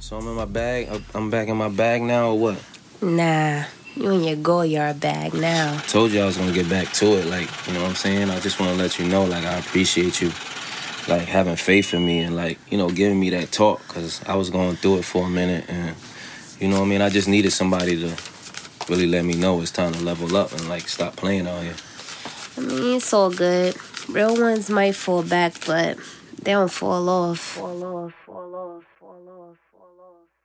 So I'm in my bag. I'm back in my bag now, or what? Nah, you in your Goyard bag now. Told you I was gonna get back to it. Like, you know what I'm saying? I just want to let you know, like, I appreciate you, like, having faith in me and, like, you know, giving me that talk, cause I was going through it for a minute, and you know what I mean. I just needed somebody to really let me know it's time to level up and like stop playing out here. I mean, it's all good. Real ones might fall back, but they don't fall off. Fall off off, fall off, fall off.